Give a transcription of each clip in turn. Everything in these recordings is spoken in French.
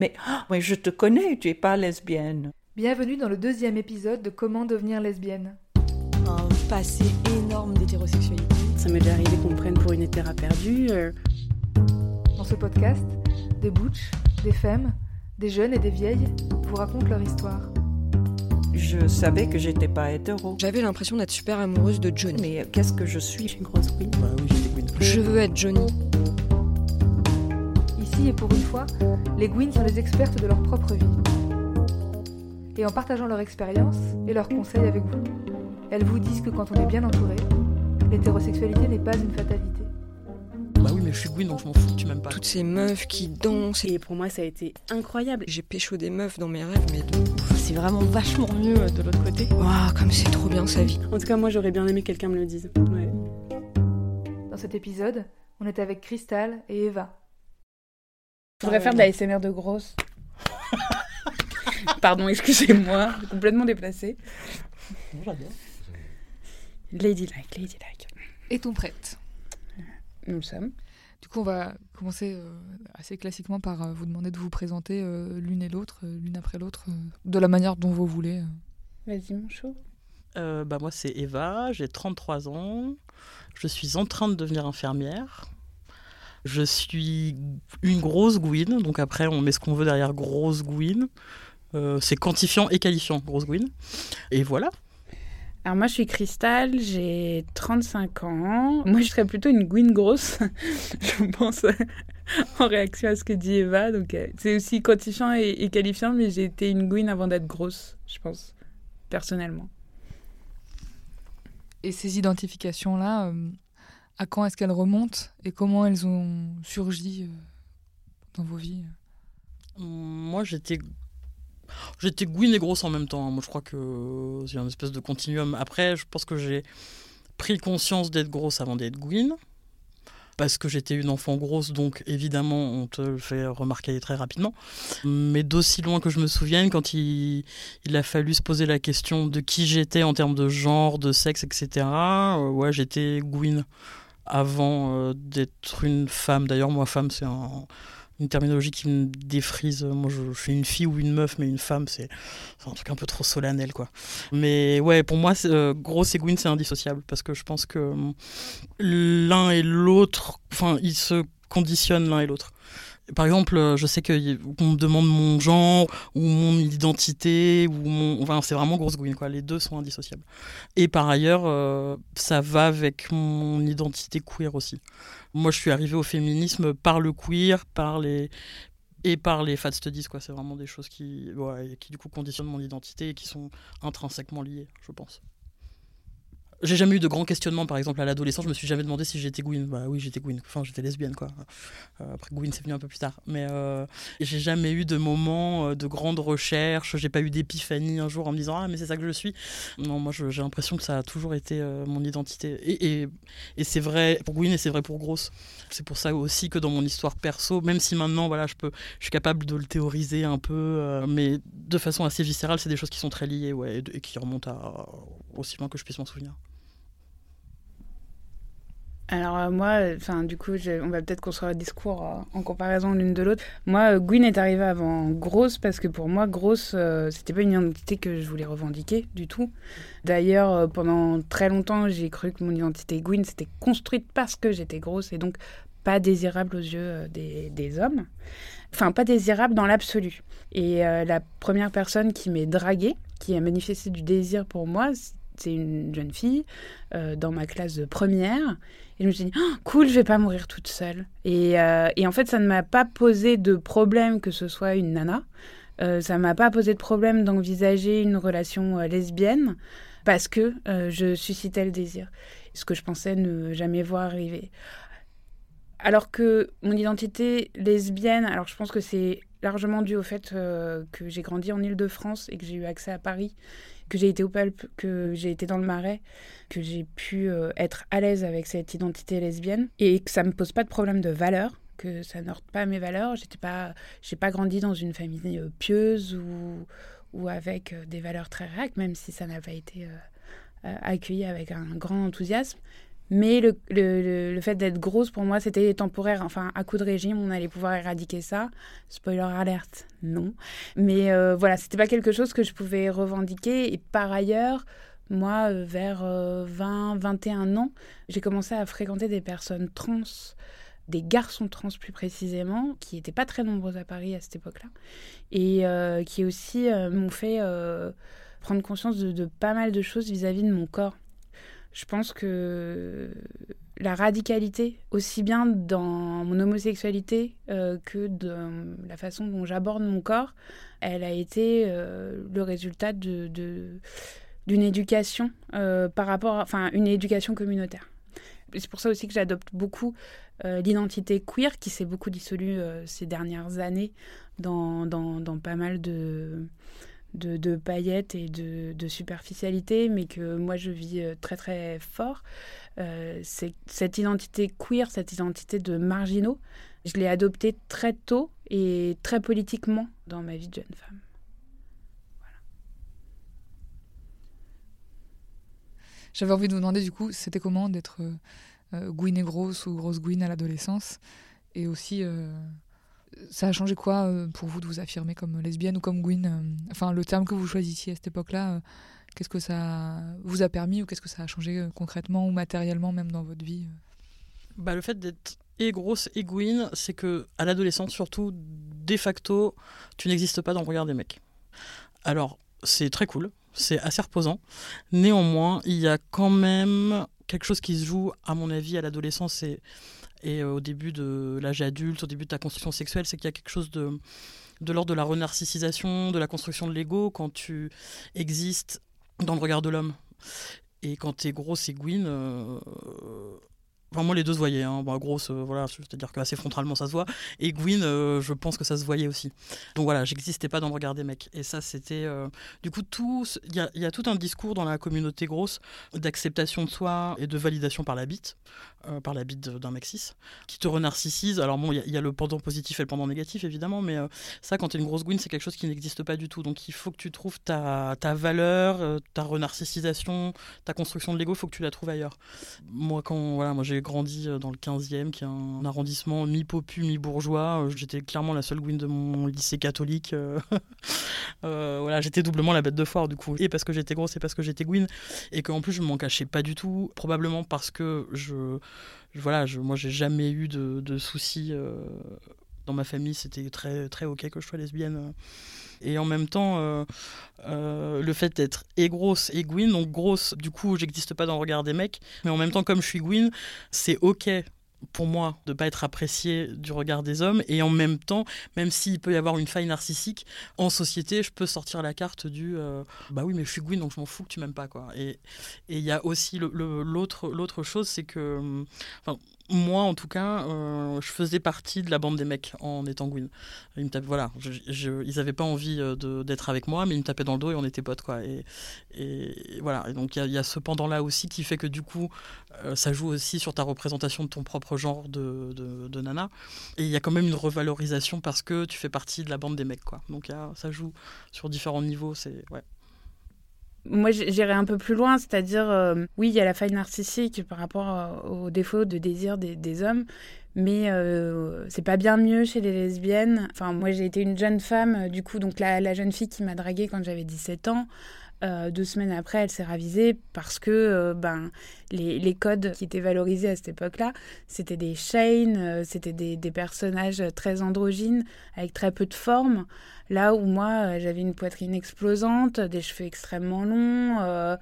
Mais oh, je te connais, tu es pas lesbienne. Bienvenue dans le deuxième épisode de Comment devenir lesbienne. Un passé énorme d'hétérosexualité. Ça m'est déjà arrivé qu'on me prenne pour une hétéra perdue. euh. Dans ce podcast, des butch, des femmes, des jeunes et des vieilles vous racontent leur histoire. Je savais que j'étais pas hétéro. J'avais l'impression d'être super amoureuse de Johnny. Mais qu'est-ce que je suis? Je suis une grosse queen. Bah oui, j'étais Gwyn. Je veux être Johnny. Ici et pour une fois, les Gwyn sont les expertes de leur propre vie. Et en partageant leur expérience et leurs conseils avec vous, elles vous disent que quand on est bien entouré, l'hétérosexualité n'est pas une fatalité. Bah oui, mais je suis Gwyn, donc je m'en fous, tu m'aimes pas. Toutes ces meufs qui dansent. Et pour moi, ça a été incroyable. J'ai pécho des meufs dans mes rêves, mais. C'est vraiment vachement mieux euh, de l'autre côté. Waouh, comme c'est trop bien sa vie. En tout cas, moi, j'aurais bien aimé que quelqu'un me le dise. Ouais. Dans cet épisode, on est avec Crystal et Eva. Je voudrais faire de la SMR de grosse. Pardon, excusez-moi, complètement déplacée. J'adore. Ladylike, ladylike. Est-on prête? Nous le sommes. Du coup, on va commencer euh, assez classiquement par euh, vous demander de vous présenter euh, l'une et l'autre, euh, l'une après l'autre, euh, de la manière dont vous voulez. euh. Vas-y, mon chou. Euh, bah moi, c'est Eva, j'ai 33 ans. Je suis en train de devenir infirmière. Je suis une grosse Gwyn, donc après, on met ce qu'on veut derrière grosse Gwyn. Euh, c'est quantifiant et qualifiant, grosse Gwyn. Et voilà. Alors moi, je suis Cristal, j'ai 35 ans. Moi, je serais plutôt une Gwyn grosse, je pense, en réaction à ce que dit Eva. Donc, euh, c'est aussi quantifiant et, et qualifiant, mais j'ai été une Gwyn avant d'être grosse, je pense, personnellement. Et ces identifications-là, euh, à quand est-ce qu'elles remontent et comment elles ont surgi euh, dans vos vies Moi, j'étais. J'étais Gwyn et grosse en même temps. hein. Moi, je crois que c'est une espèce de continuum. Après, je pense que j'ai pris conscience d'être grosse avant d'être Gwyn. Parce que j'étais une enfant grosse, donc évidemment, on te le fait remarquer très rapidement. Mais d'aussi loin que je me souvienne, quand il, a fallu se poser la question de qui j'étais en termes de genre, de sexe, etc., euh, ouais, j'étais Gwyn avant euh, d'être une femme. D'ailleurs, moi, femme, c'est un, une terminologie qui me défrise. Moi, je, suis une fille ou une meuf, mais une femme, c'est un truc un peu trop solennel, quoi. Mais ouais, pour moi, euh, grosse et Gwyn, c'est indissociable parce que je pense que hum, l'un et l'autre, enfin, ils se conditionnent l'un et l'autre. Par exemple, euh, je sais qu'on me demande mon genre ou mon identité ou mon, enfin, c'est vraiment grosse Gwyn, quoi. Les deux sont indissociables. Et par ailleurs, euh, ça va avec mon identité queer aussi. Moi, je suis arrivée au féminisme par le queer, par les et par les fat studies, quoi. C'est vraiment des choses qui, qui du coup conditionnent mon identité et qui sont intrinsèquement liées, je pense. J'ai jamais eu de grands questionnements, par exemple, à l'adolescence. Je me suis jamais demandé si j'étais Gwyn. Bah oui, j'étais Gwyn. Enfin, j'étais lesbienne, quoi. Euh, après, Gwyn, c'est venu un peu plus tard. Mais euh, j'ai jamais eu de moment euh, de grande recherche. J'ai pas eu d'épiphanie un jour en me disant Ah, mais c'est ça que je suis. Non, moi, j'ai l'impression que ça a toujours été mon identité. Et, c'est vrai pour Gwyn et c'est vrai pour Grosse. C'est pour ça aussi que dans mon histoire perso, même si maintenant, voilà, je, peux, je suis capable de le théoriser un peu, mais de façon assez viscérale, c'est des choses qui sont très liées ouais, et, et qui remontent à aussi loin que je puisse m'en souvenir. Alors euh, moi, enfin du coup, on va peut-être construire le discours euh, en comparaison l'une de l'autre. Moi, euh, Gwyn est arrivée avant Grosse parce que pour moi, Grosse, euh, c'était pas une identité que je voulais revendiquer du tout. D'ailleurs, euh, pendant très longtemps, j'ai cru que mon identité Gwyn s'était construite parce que j'étais grosse et donc pas désirable aux yeux euh, des, hommes. Enfin, pas désirable dans l'absolu. Et euh, la première personne qui m'est draguée, qui a manifesté du désir pour moi, c'est une jeune fille euh, dans ma classe de première. Et je me suis dit, Ah, cool, je vais pas mourir toute seule. Et, euh, et en fait, ça ne m'a pas posé de problème que ce soit une nana. Euh, ça m'a pas posé de problème d'envisager une relation euh, lesbienne parce que je suscitais le désir. Ce que je pensais ne jamais voir arriver. Alors que mon identité lesbienne, alors je pense que c'est largement dû au fait que j'ai grandi en Île-de-France et que j'ai eu accès à Paris, que j'ai été au Pulp, que j'ai été dans le Marais, que j'ai pu euh, être à l'aise avec cette identité lesbienne et que ça me pose pas de problème de valeur, que ça ne pas mes valeurs. J'étais pas, pas grandi dans une famille euh, pieuse ou, avec euh, des valeurs très réac, même si ça n'a pas été accueilli avec un grand enthousiasme. Mais le, le, le fait d'être grosse, pour moi, c'était temporaire. Enfin, à coup de régime, on allait pouvoir éradiquer ça. Spoiler alerte, non. Mais euh, voilà, c'était pas quelque chose que je pouvais revendiquer. Et par ailleurs, moi, euh, vers 20, 21 ans, j'ai commencé à fréquenter des personnes trans, des garçons trans plus précisément, qui n'étaient pas très nombreux à Paris à cette époque-là, et euh, qui aussi m'ont fait prendre conscience de, pas mal de choses vis-à-vis -vis de mon corps. Je pense que la radicalité, aussi bien dans mon homosexualité euh, que dans la façon dont j'aborde mon corps, elle a été euh, le résultat de, d'une éducation euh, par rapport, enfin, une éducation communautaire. C'est pour ça aussi que j'adopte beaucoup l'identité queer, qui s'est beaucoup dissolue ces dernières années dans, dans pas mal de de, paillettes et de, superficialité, mais que moi je vis euh, très très fort. Euh, c'est cette identité queer, cette identité de marginaux, je l'ai adoptée très tôt et très politiquement dans ma vie de jeune femme. J'avais envie de vous demander du coup, c'était comment d'être euh, Gwyn et grosse ou grosse Gwyn à l'adolescence et aussi ça a changé quoi euh, pour vous de vous affirmer comme lesbienne ou comme Gwyn euh, Enfin, le terme que vous choisissiez à cette époque-là, euh, qu'est-ce que ça vous a permis ou qu'est-ce que ça a changé concrètement ou matériellement même dans votre vie bah, Le fait d'être et grosse et Gwyn, c'est que à l'adolescence surtout, de facto, tu n'existes pas dans le regard des mecs. Alors, c'est très cool, c'est assez reposant. Néanmoins, il y a quand même quelque chose qui se joue, à mon avis, à l'adolescence, et et euh, au début de l'âge adulte, au début de ta construction sexuelle, c'est qu'il y a quelque chose de, de l'ordre de la renarcissisation, de la construction de l'ego quand tu existes dans le regard de l'homme. Et quand tu es gros et Gwyn, euh, moi, les deux se voyaient. Hein. grosse, euh, voilà, c'est-à-dire qu'assez frontalement, ça se voit. Et Gwyn, euh, je pense que ça se voyait aussi. Donc voilà, j'existais pas dans le regard des mecs. Et ça, c'était. Euh, du coup. Il y a, tout un discours dans la communauté grosse d'acceptation de soi et de validation par la bite, par la bite d'un mec cis, qui te renarcissise. Alors bon, il y, a le pendant positif et le pendant négatif, évidemment, mais ça, quand tu es une grosse Gwyn, c'est quelque chose qui n'existe pas du tout. Donc il faut que tu trouves ta, ta valeur, ta renarcissisation, ta construction de l'ego, il faut que tu la trouves ailleurs. Moi, quand. Voilà, moi, j'ai grandi euh, dans le 15e, qui est un arrondissement mi-popu, mi-bourgeois. Euh, j'étais clairement la seule Gwyn de mon lycée catholique. Euh, voilà, j'étais doublement la bête de foire, du coup. Et parce que j'étais grosse et parce que j'étais Gwyn. Et qu'en plus, je m'en cachais pas du tout. Probablement parce que je. Voilà, je, moi, j'ai jamais eu de, de soucis. dans ma famille, c'était très, très OK que je sois lesbienne. Et en même temps, euh, euh, le fait d'être et grosse et Gwyn, donc grosse, du coup, j'existe pas dans le regard des mecs, mais en même temps, comme je suis Gwyn, c'est ok pour moi de pas être apprécié du regard des hommes. Et en même temps même s'il peut y avoir une faille narcissique en société je peux sortir la carte du euh, bah oui mais je suis Gwyn donc je m'en fous que tu m'aimes pas quoi. Et il y a aussi l'autre l'autre chose c'est que moi, en tout cas, euh, je faisais partie de la bande des mecs en étant. Ils voilà, ils n'avaient pas envie euh, d'être avec moi, mais ils me tapaient dans le dos et on était potes, quoi. Et, voilà. Et donc il y, a ce pendant-là aussi qui fait que du coup, euh, ça joue aussi sur ta représentation de ton propre genre de, nana. Et il y a quand même une revalorisation parce que tu fais partie de la bande des mecs, quoi. Donc ça joue sur différents niveaux. C'est. Moi, j'irais un peu plus loin, c'est-à-dire, euh, oui, il y a la faille narcissique par rapport euh, aux défauts de désir des, hommes, mais euh, c'est pas bien mieux chez les lesbiennes. Enfin, moi, j'ai été une jeune femme, du coup, donc la jeune fille qui m'a draguée quand j'avais 17 ans. Deux semaines après, elle s'est ravisée parce que ben, les, codes qui étaient valorisés à cette époque-là, c'était des chaînes, c'était des, personnages très androgynes avec très peu de forme. Là où moi, euh, j'avais une poitrine explosante, des cheveux extrêmement longs, euh,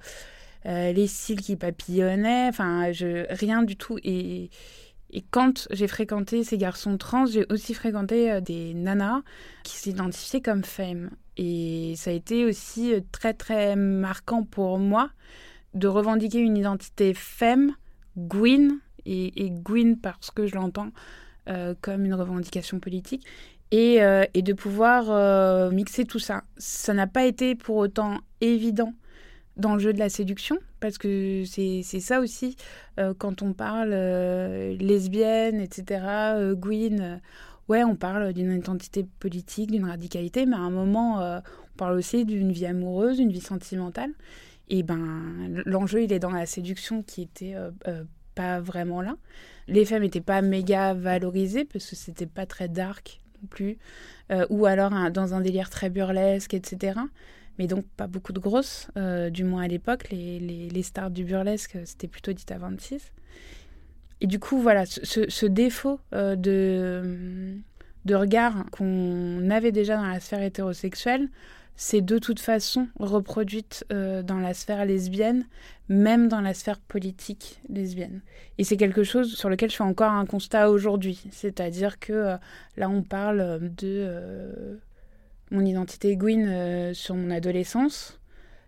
euh, les cils qui papillonnaient, enfin, rien du tout. Et, et quand j'ai fréquenté ces garçons trans, j'ai aussi fréquenté des nanas qui s'identifiaient comme femmes. Et ça a été aussi très, très marquant pour moi de revendiquer une identité femme, Gwyn, et, et Gwyn parce que je l'entends comme une revendication politique, euh, et, de pouvoir euh, mixer tout ça. Ça n'a pas été pour autant évident dans le jeu de la séduction, parce que c'est ça aussi, euh, quand on parle lesbienne, etc., Gwyn, ouais, on parle d'une identité politique, d'une radicalité, mais à un moment, on parle aussi d'une vie amoureuse, d'une vie sentimentale. Et ben, l'enjeu, il est dans la séduction qui était pas vraiment là. Les femmes n'étaient pas méga valorisées parce que c'était pas très dark non plus, euh, ou alors dans un délire très burlesque, etc. Mais donc pas beaucoup de grosses, euh, du moins à l'époque. Les, les, stars du burlesque, c'était plutôt dit à 26. Et du coup, voilà, ce, ce défaut de, de regard qu'on avait déjà dans la sphère hétérosexuelle, c'est de toute façon reproduite euh, dans la sphère lesbienne, même dans la sphère politique lesbienne. Et c'est quelque chose sur lequel je fais encore un constat aujourd'hui. C'est-à-dire que euh, là, on parle de euh, mon identité Gwyn sur mon adolescence,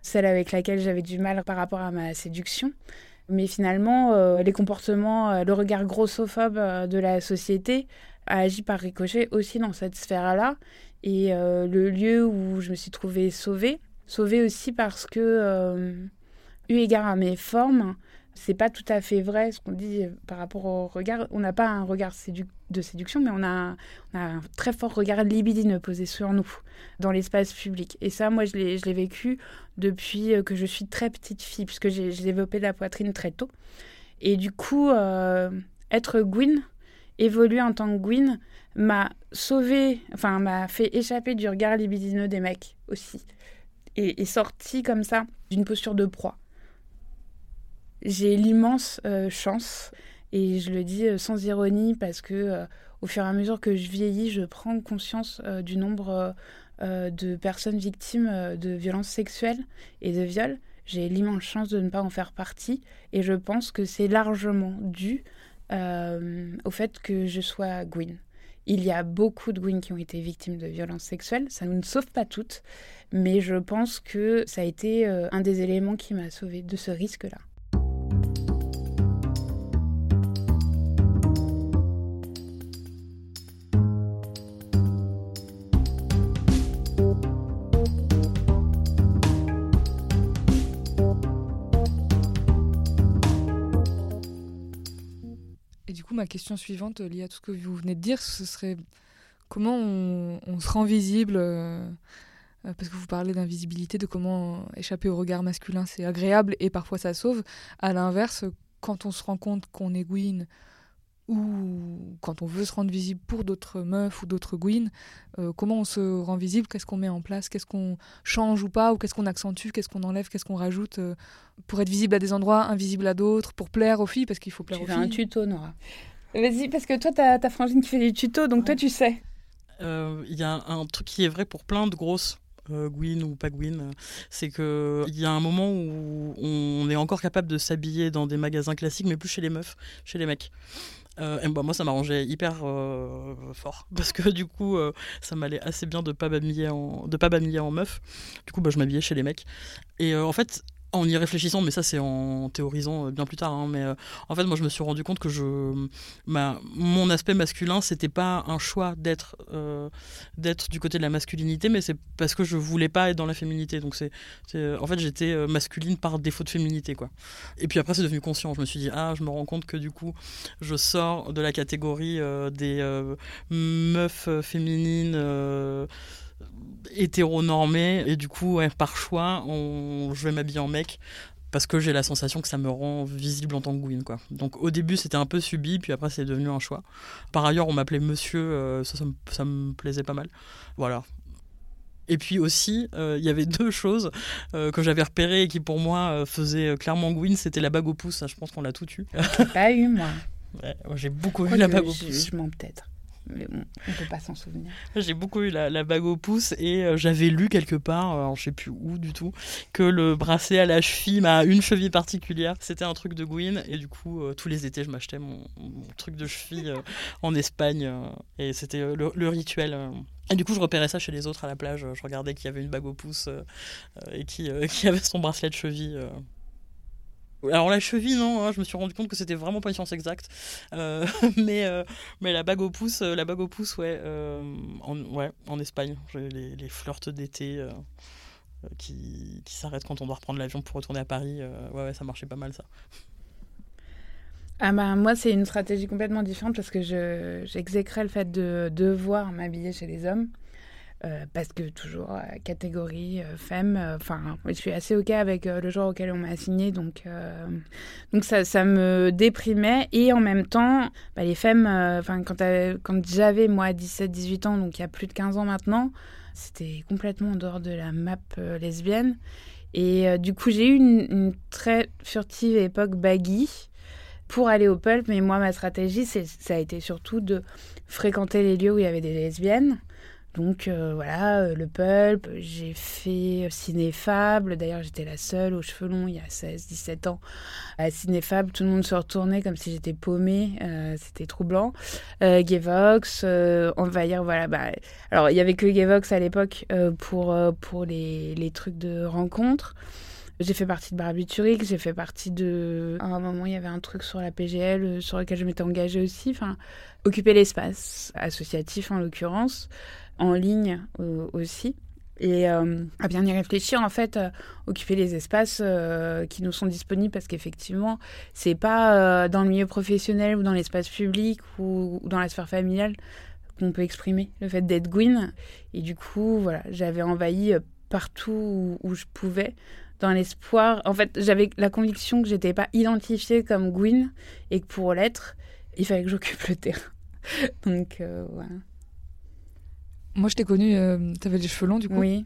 celle avec laquelle j'avais du mal par rapport à ma séduction. Mais finalement, les comportements, le regard grossophobe de la société a agi par ricochet aussi dans cette sphère-là. Et euh, le lieu où je me suis trouvée sauvée, sauvée aussi parce que, euh, eu égard à mes formes, c'est pas tout à fait vrai ce qu'on dit par rapport au regard. On n'a pas un regard de séduction, mais on a, un très fort regard libidineux posé sur nous dans l'espace public. Et ça, moi, je l'ai vécu depuis que je suis très petite fille, puisque j'ai développé la poitrine très tôt. Et du coup, euh, être Gwyn, évoluer en tant que Gwyn, m'a sauvé, enfin m'a fait échapper du regard libidineux des mecs aussi. Et est sorti comme ça d'une posture de proie. J'ai l'immense euh, chance, et je le dis euh, sans ironie parce que euh, au fur et à mesure que je vieillis, je prends conscience du nombre de personnes victimes de violences sexuelles et de viols. J'ai l'immense chance de ne pas en faire partie, et je pense que c'est largement dû au fait que je sois Gwyn. Il y a beaucoup de Gwyn qui ont été victimes de violences sexuelles. Ça nous ne sauve pas toutes, mais je pense que ça a été euh, un des éléments qui m'a sauvée de ce risque-là. Ma question suivante, liée à tout ce que vous venez de dire, ce serait comment on, se rend visible euh, euh, parce que vous parlez d'invisibilité, de comment échapper au regard masculin, c'est agréable et parfois ça sauve. À l'inverse, quand on se rend compte qu'on est Gwyn ou quand on veut se rendre visible pour d'autres meufs ou d'autres Gwyn, euh, comment on se rend visible, qu'est-ce qu'on met en place, qu'est-ce qu'on change ou pas, ou qu'est-ce qu'on accentue, qu'est-ce qu'on enlève, qu'est-ce qu'on rajoute pour être visible à des endroits, invisible à d'autres, pour plaire aux filles, parce qu'il faut plaire aux filles. un tuto, Nora? Vas-y, parce que toi, t'as ta frangine qui fait des tutos, donc toi, tu sais. Euh, il y a un truc qui est vrai pour plein de grosses euh, Gwyn ou pas Gwyn, c'est qu'il y a un moment où on est encore capable de s'habiller dans des magasins classiques, mais plus chez les meufs, chez les mecs. Euh, et bah, moi, ça m'arrangeait hyper fort parce que du coup, ça m'allait assez bien de pas m'habiller en pas m'habiller en meuf. Du coup, bah, je m'habillais chez les mecs. Et en fait, en y réfléchissant, mais ça c'est en théorisant euh, bien plus tard, hein, mais euh, en fait moi je me suis rendu compte que je, mon aspect masculin c'était pas un choix d'être euh, d'être du côté de la masculinité, mais c'est parce que je voulais pas être dans la féminité. Donc c'est, en fait j'étais masculine par défaut de féminité quoi. Et puis après c'est devenu conscient. Je me suis dit ah je me rends compte que du coup je sors de la catégorie des meufs féminines hétéronormé et du coup par choix on, je vais m'habiller en mec parce que j'ai la sensation que ça me rend visible en tant que Gwyn quoi. Donc au début c'était un peu subi puis après c'est devenu un choix. Par ailleurs on m'appelait monsieur euh, ça, ça, me, plaisait pas mal. Voilà. Et puis aussi, euh, il y avait deux choses euh, que j'avais repérées et qui pour moi faisaient clairement Gwyn, c'était la bague au pouce, je pense qu'on l'a tout eu. pas eu moi. j'ai beaucoup eu la bague au pouce. Je, mens peut-être? On ne peut pas s'en souvenir. J'ai beaucoup eu la, bague au pouce et euh, j'avais lu quelque part, alors je sais plus où du tout, que le bracelet à la cheville a une cheville particulière. C'était un truc de Gwyn et du coup euh, tous les étés je m'achetais mon, truc de cheville euh, en Espagne et c'était le, rituel. Et du coup, je repérais ça chez les autres à la plage. Je regardais qu'il y avait une bague au pouce et qui, qui, avait son bracelet de cheville. Alors la cheville, non, hein, je me suis rendu compte que c'était vraiment pas une science exacte. Euh, mais, euh, mais la bague au pouce, euh, la bague au pouce, ouais, en, ouais, en Espagne, les, les flirts d'été qui, qui s'arrêtent quand on doit reprendre l'avion pour retourner à Paris. ouais, ça marchait pas mal ça. Ah bah, moi, c'est une stratégie complètement différente parce que j'exécrais le fait de devoir m'habiller chez les hommes. Euh, parce que toujours euh, catégorie euh, femme, enfin, je suis assez ok avec le genre auquel on m'a assigné, donc, donc ça, me déprimait. Et en même temps, bah, les femmes, enfin, quand, quand j'avais moi 17-18 ans, donc il y a plus de 15 ans maintenant, c'était complètement en dehors de la map lesbienne. Et du coup, j'ai eu une, une, très furtive époque baggy pour aller au pulp, mais moi, ma stratégie, ça a été surtout de fréquenter les lieux où il y avait des lesbiennes. Donc euh, voilà, euh, le pulp, j'ai fait Cinéfable, d'ailleurs j'étais la seule aux cheveux longs il y a 16-17 ans. À Cinéfable, tout le monde se retournait comme si j'étais paumée, euh, c'était troublant. Euh, Gayvox, Envahir, voilà. Bah, alors il y avait que Gayvox à l'époque pour, pour les, les trucs de rencontres. J'ai fait partie de Barbiturique, j'ai fait partie de. À un moment, il y avait un truc sur la PGL sur lequel je m'étais engagée aussi. Enfin, occuper l'espace associatif en l'occurrence en ligne euh, aussi. Et euh, à bien y réfléchir, en fait, euh, occuper les espaces qui nous sont disponibles parce qu'effectivement, c'est pas dans le milieu professionnel ou dans l'espace public ou, dans la sphère familiale qu'on peut exprimer le fait d'être Gwyn. Et du coup, voilà, j'avais envahi partout où, je pouvais dans l'espoir. En fait, j'avais la conviction que j'étais pas identifiée comme Gwyn et que pour l'être, il fallait que j'occupe le terrain. Donc, voilà. Moi, je t'ai connu, euh, tu avais les cheveux longs, du coup. Oui.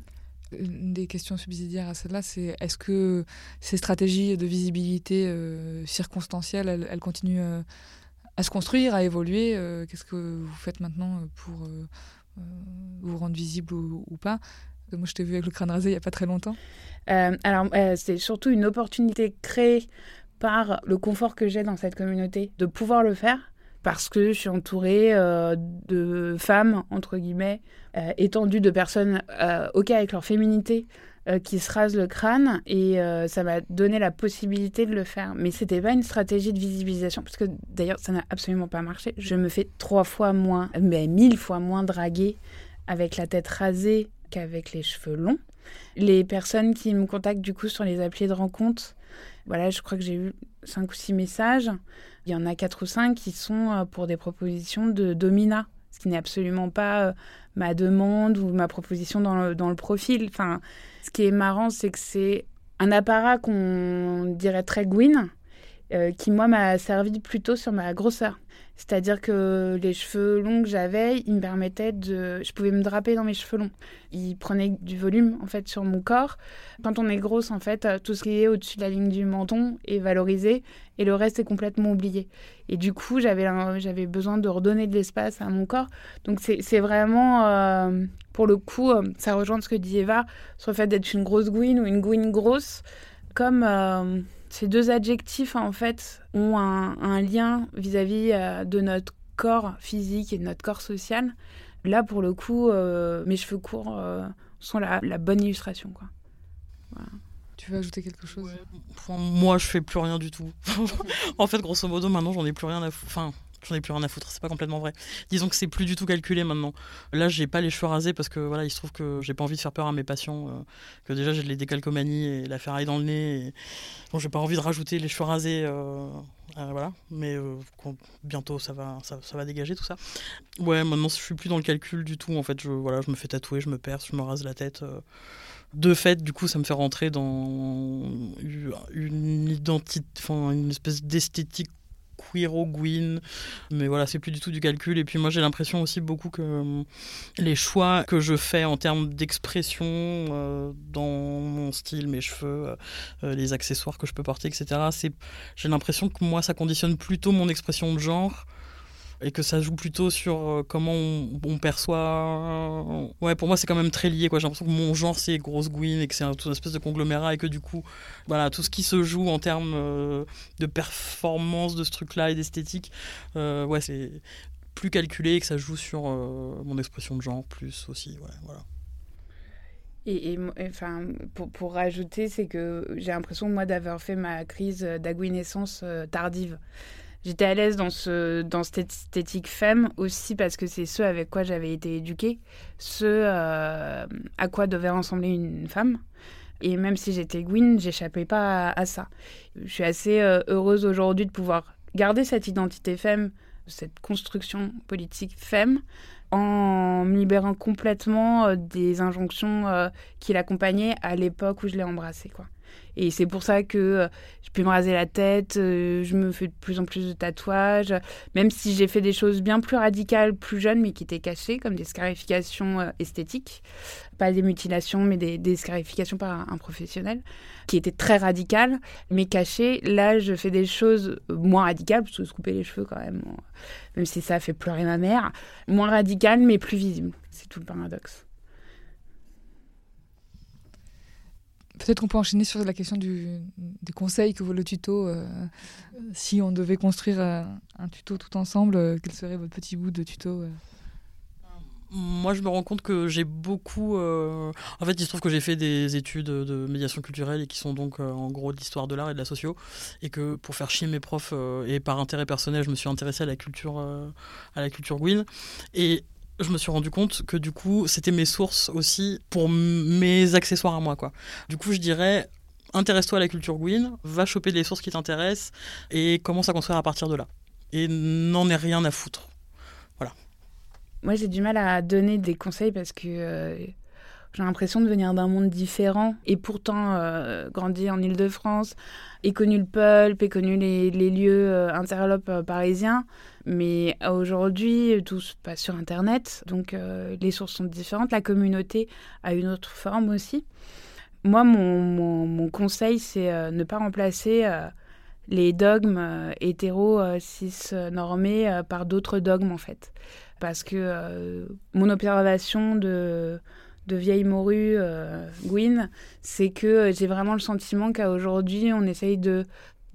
Une des questions subsidiaires à celle-là, c'est est-ce que ces stratégies de visibilité euh, circonstancielle, elles, continuent euh, à se construire, à évoluer Qu'est-ce que vous faites maintenant pour vous rendre visible ou, pas? Moi, je t'ai vu avec le crâne rasé il n'y a pas très longtemps. alors, c'est surtout une opportunité créée par le confort que j'ai dans cette communauté de pouvoir le faire parce que je suis entourée euh, de femmes, entre guillemets, euh, étendues de personnes euh, OK avec leur féminité, qui se rasent le crâne, et ça m'a donné la possibilité de le faire. Mais c'était pas une stratégie de visibilisation, parce que d'ailleurs, ça n'a absolument pas marché. Je me fais trois fois moins, mais mille fois moins draguer avec la tête rasée qu'avec les cheveux longs. Les personnes qui me contactent du coup sur les applis de rencontre, voilà, je crois que j'ai eu cinq ou six messages. Il y en a quatre ou cinq qui sont euh, pour des propositions de domina, ce qui n'est absolument pas euh, ma demande ou ma proposition dans le, dans le profil. Enfin, ce qui est marrant, c'est que c'est un apparat qu'on dirait très Gwyn, euh, qui moi m'a servi plutôt sur ma grosseur. C'est-à-dire que les cheveux longs que j'avais, ils me permettaient de... Je pouvais me draper dans mes cheveux longs. Ils prenaient du volume, en fait, sur mon corps. Quand on est grosse, en fait, tout ce qui est au-dessus de la ligne du menton est valorisé et le reste est complètement oublié. Et du coup, j'avais, besoin de redonner de l'espace à mon corps. Donc c'est, vraiment, euh, pour le coup, euh, ça rejoint ce que dit Eva sur le fait d'être une grosse gouine ou une gouine grosse. Comme... ces deux adjectifs, en fait, ont un, lien vis-à-vis euh, de notre corps physique et de notre corps social. Là, pour le coup, euh, mes cheveux courts euh, sont la, bonne illustration. Quoi. Tu veux ajouter quelque chose? Moi, je fais plus rien du tout. en fait, grosso modo, maintenant, j'en ai plus rien à Enfin, j'en ai plus rien à foutre, c'est pas complètement vrai. Disons que c'est plus du tout calculé maintenant. Là, j'ai pas les cheveux rasés parce que voilà, il se trouve que j'ai pas envie de faire peur à mes patients, euh, que déjà j'ai les décalcomanies et la ferraille dans le nez. Bon, j'ai pas envie de rajouter les cheveux rasés, euh, euh, voilà. Mais bientôt ça va, ça, va dégager tout ça. Ouais, maintenant je suis plus dans le calcul du tout. En fait, je voilà, je me fais tatouer, je me perce, je me rase la tête. De fait, du coup, ça me fait rentrer dans une identité, enfin une espèce d'esthétique queero Gwyn. Mais voilà, c'est plus du tout du calcul. Et puis moi, j'ai l'impression aussi beaucoup que euh, les choix que je fais en termes d'expression euh, dans mon style, mes cheveux, euh, les accessoires que je peux porter, etc., j'ai l'impression que moi, ça conditionne plutôt mon expression de genre et que ça joue plutôt sur euh, comment on, perçoit. Ouais, pour moi, c'est quand même très lié. J'ai l'impression que mon genre, c'est grosse Gwyn et que c'est une espèce de conglomérat et que du coup, voilà, tout ce qui se joue en termes euh, de performance de ce truc-là et d'esthétique, euh, ouais, c'est plus calculé et que ça joue sur mon expression de genre plus aussi. Ouais, voilà. Et, enfin, pour, pour rajouter, c'est que j'ai l'impression, moi, d'avoir fait ma crise d'agouinescence tardive. J'étais à l'aise dans, ce, dans cette esthétique femme aussi parce que c'est ce avec quoi j'avais été éduquée, ce euh, à quoi devait ressembler une femme. Et même si j'étais Gwyn, j'échappais pas à, ça. Je suis assez euh, heureuse aujourd'hui de pouvoir garder cette identité femme, cette construction politique femme, en me libérant complètement euh, des injonctions qui l'accompagnaient à l'époque où je l'ai embrassé. Quoi. Et c'est pour ça que euh, je peux me raser la tête, euh, je me fais de plus en plus de tatouages, même si j'ai fait des choses bien plus radicales, plus jeunes, mais qui étaient cachées, comme des scarifications euh, esthétiques. Pas des mutilations, mais des, scarifications par un, un professionnel, qui étaient très radicales, mais cachées. Là, je fais des choses moins radicales, parce que se couper les cheveux quand même, même si ça a fait pleurer ma mère, moins radicales, mais plus visibles. C'est tout le paradoxe. Peut-être qu'on peut enchaîner sur la question du, des conseils que vaut le tuto. euh, si on devait construire euh, un tuto tout ensemble, euh, quel serait votre petit bout de tuto Moi, je me rends compte que j'ai beaucoup. En fait, il se trouve que j'ai fait des études de médiation culturelle et qui sont donc en gros de l'histoire de l'art et de la socio. Et que pour faire chier mes profs et par intérêt personnel, je me suis intéressé à la culture, à la culture Gwyn. Et je me suis rendu compte que du coup, c'était mes sources aussi pour mes accessoires à moi. Quoi. Du coup, je dirais. Intéresse-toi à la culture Gwyn, va choper les sources qui t'intéressent et commence à construire à partir de là. Et n'en ai rien à foutre. Moi, j'ai du mal à donner des conseils parce que euh, j'ai l'impression de venir d'un monde différent et pourtant euh, grandi en Ile-de-France et connu le pulp et connu les, lieux euh, interlopes euh, parisiens. Mais aujourd'hui, tout se passe sur Internet, donc euh, les sources sont différentes. La communauté a une autre forme aussi. Moi, mon, conseil, c'est ne pas remplacer les dogmes hétéro cis normés par d'autres dogmes en fait parce que mon observation de, de vieille morue euh, Gwyn, c'est que j'ai vraiment le sentiment qu'à aujourd'hui, on essaye de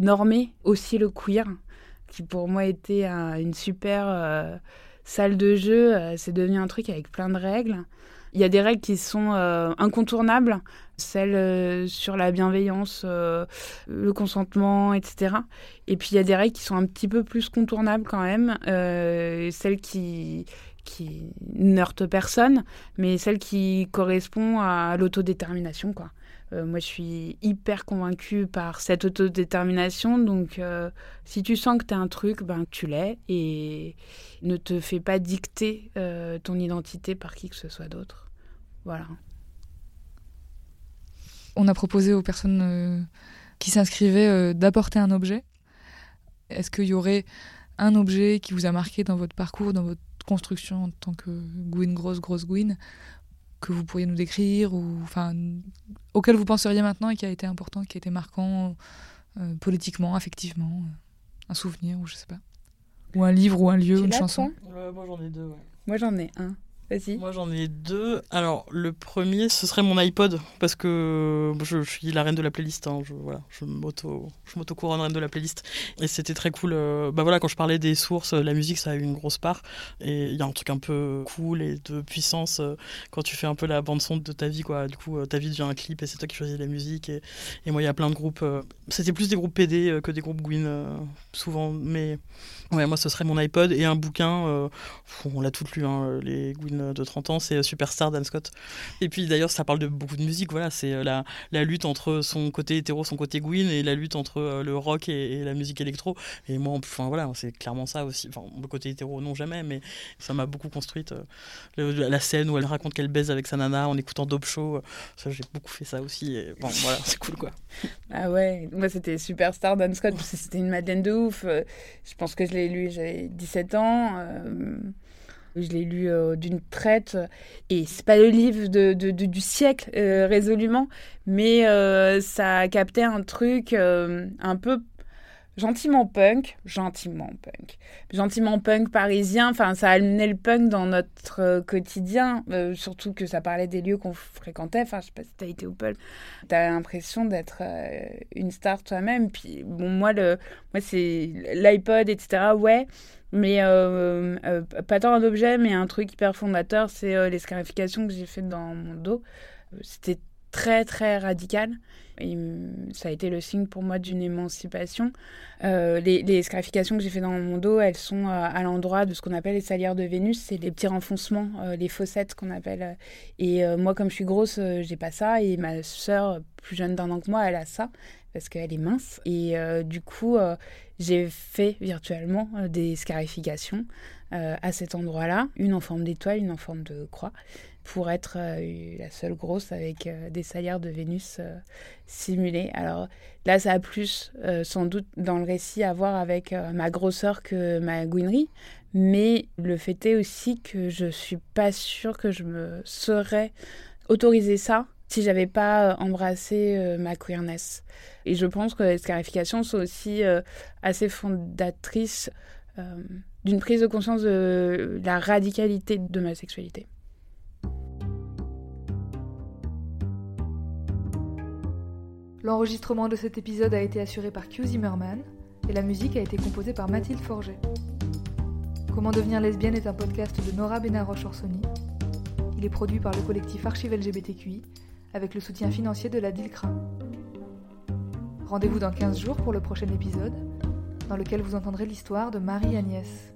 normer aussi le queer, qui pour moi était un- une super euh, salle de jeu. Euh, c'est devenu un truc avec plein de règles. Il y a des règles qui sont euh, incontournables, celles sur la bienveillance, le consentement, etc. Et puis il y a des règles qui sont un petit peu plus contournables quand même, celles qui qui n'heurtent personne, mais celles qui correspondent à l'autodétermination, quoi. Euh, moi, je suis hyper convaincue par cette autodétermination, donc euh, si tu sens que tu as un truc, ben tu l'es et ne te fais pas dicter euh, ton identité par qui que ce soit d'autre. Voilà. On a proposé aux personnes qui s'inscrivaient d'apporter un objet. Est-ce qu'il y aurait un objet qui vous a marqué dans votre parcours, dans votre construction en tant que Gwyn, grosse, grosse Gwyn, que vous pourriez nous décrire, ou enfin, auquel vous penseriez maintenant et qui a été important, qui a été marquant euh, politiquement, affectivement, euh, un souvenir, ou je sais pas. Ou un livre, ou un lieu, Tu une chanson. moi, j'en ai deux. Ouais. Moi, j'en ai un. Moi j'en ai deux. Alors le premier ce serait mon iPod parce que je, suis la reine de la playlist. hein. Je, m'auto je m'auto couronne reine de la playlist et c'était très cool. euh, bah voilà quand je parlais des sources, la musique ça a eu une grosse part et il y a un truc un peu cool et de puissance euh, quand tu fais un peu la bande son de ta vie quoi. Du coup euh, ta vie devient un clip et c'est toi qui choisis la musique et, moi il y a plein de groupes. euh, c'était plus des groupes PD euh, que des groupes Gwyn euh, souvent mais ouais moi ce serait mon iPod et un bouquin. euh, on l'a toutes lu hein, les Gwyn de 30 ans, c'est euh, Superstar d'Anne Scott. Et puis d'ailleurs, ça parle de beaucoup de musique, voilà, c'est euh, la, la lutte entre son côté hétéro, son côté Gwyn, et la lutte entre euh, le rock et, la musique électro. Et moi, enfin voilà, c'est clairement ça aussi. Enfin, le côté hétéro, non jamais, mais ça m'a beaucoup construite. la scène où elle raconte qu'elle baise avec sa nana en écoutant Dope Show, ça, j'ai beaucoup fait ça aussi. Et bon, voilà, c'est cool quoi. Ah ouais, moi c'était Superstar Dan Scott, c'était une Madeleine de ouf. Je pense que je l'ai lu, j'avais 17 ans. Je l'ai lu euh, d'une traite. Et c'est pas le livre de, du siècle, euh, résolument, mais euh, ça a capté un truc un peu gentiment punk, gentiment punk, gentiment punk parisien. Enfin, ça a amené le punk dans notre quotidien, surtout que ça parlait des lieux qu'on fréquentait. Enfin, je sais pas si t'as été au pulp. T'as l'impression d'être une star toi-même. Puis bon, moi le, moi c'est l'iPod, etc. Ouais. Mais euh, euh, pas tant un objet, mais un truc hyper fondateur, c'est euh, les scarifications que j'ai faites dans mon dos. C'était très très radical. Et hum, ça a été le signe pour moi d'une émancipation. Euh, les, scarifications que j'ai fait dans mon dos, elles sont euh, à l'endroit de ce qu'on appelle les salières de Vénus, c'est les petits renfoncements, euh, les fossettes qu'on appelle. Et moi, comme je suis grosse, j'ai pas ça. Et ma sœur, plus jeune d'un an que moi, elle a ça. parce qu'elle est mince. Et du coup, j'ai fait virtuellement des scarifications à cet endroit-là, une en forme d'étoile, une en forme de croix pour être euh, la seule grosse avec euh, des salières de Vénus euh, simulées. Alors là, ça a plus sans doute dans le récit à voir avec ma grosseur que ma gouinerie, mais le fait est aussi que je suis pas sûre que je me serais autorisé ça si j'avais pas embrassé ma queerness. Et je pense que les scarifications sont aussi assez fondatrices d'une prise de conscience de la radicalité de ma sexualité. L'enregistrement de cet épisode a été assuré par Q Zimmerman et la musique a été composée par Mathilde Forget. Comment devenir lesbienne est un podcast de Nora Benaroche-Orsoni. Il est produit par le collectif Archive LGBTQI avec le soutien financier de la DILCRA. Rendez-vous dans 15 jours pour le prochain épisode, dans lequel vous entendrez l'histoire de Marie-Agnès.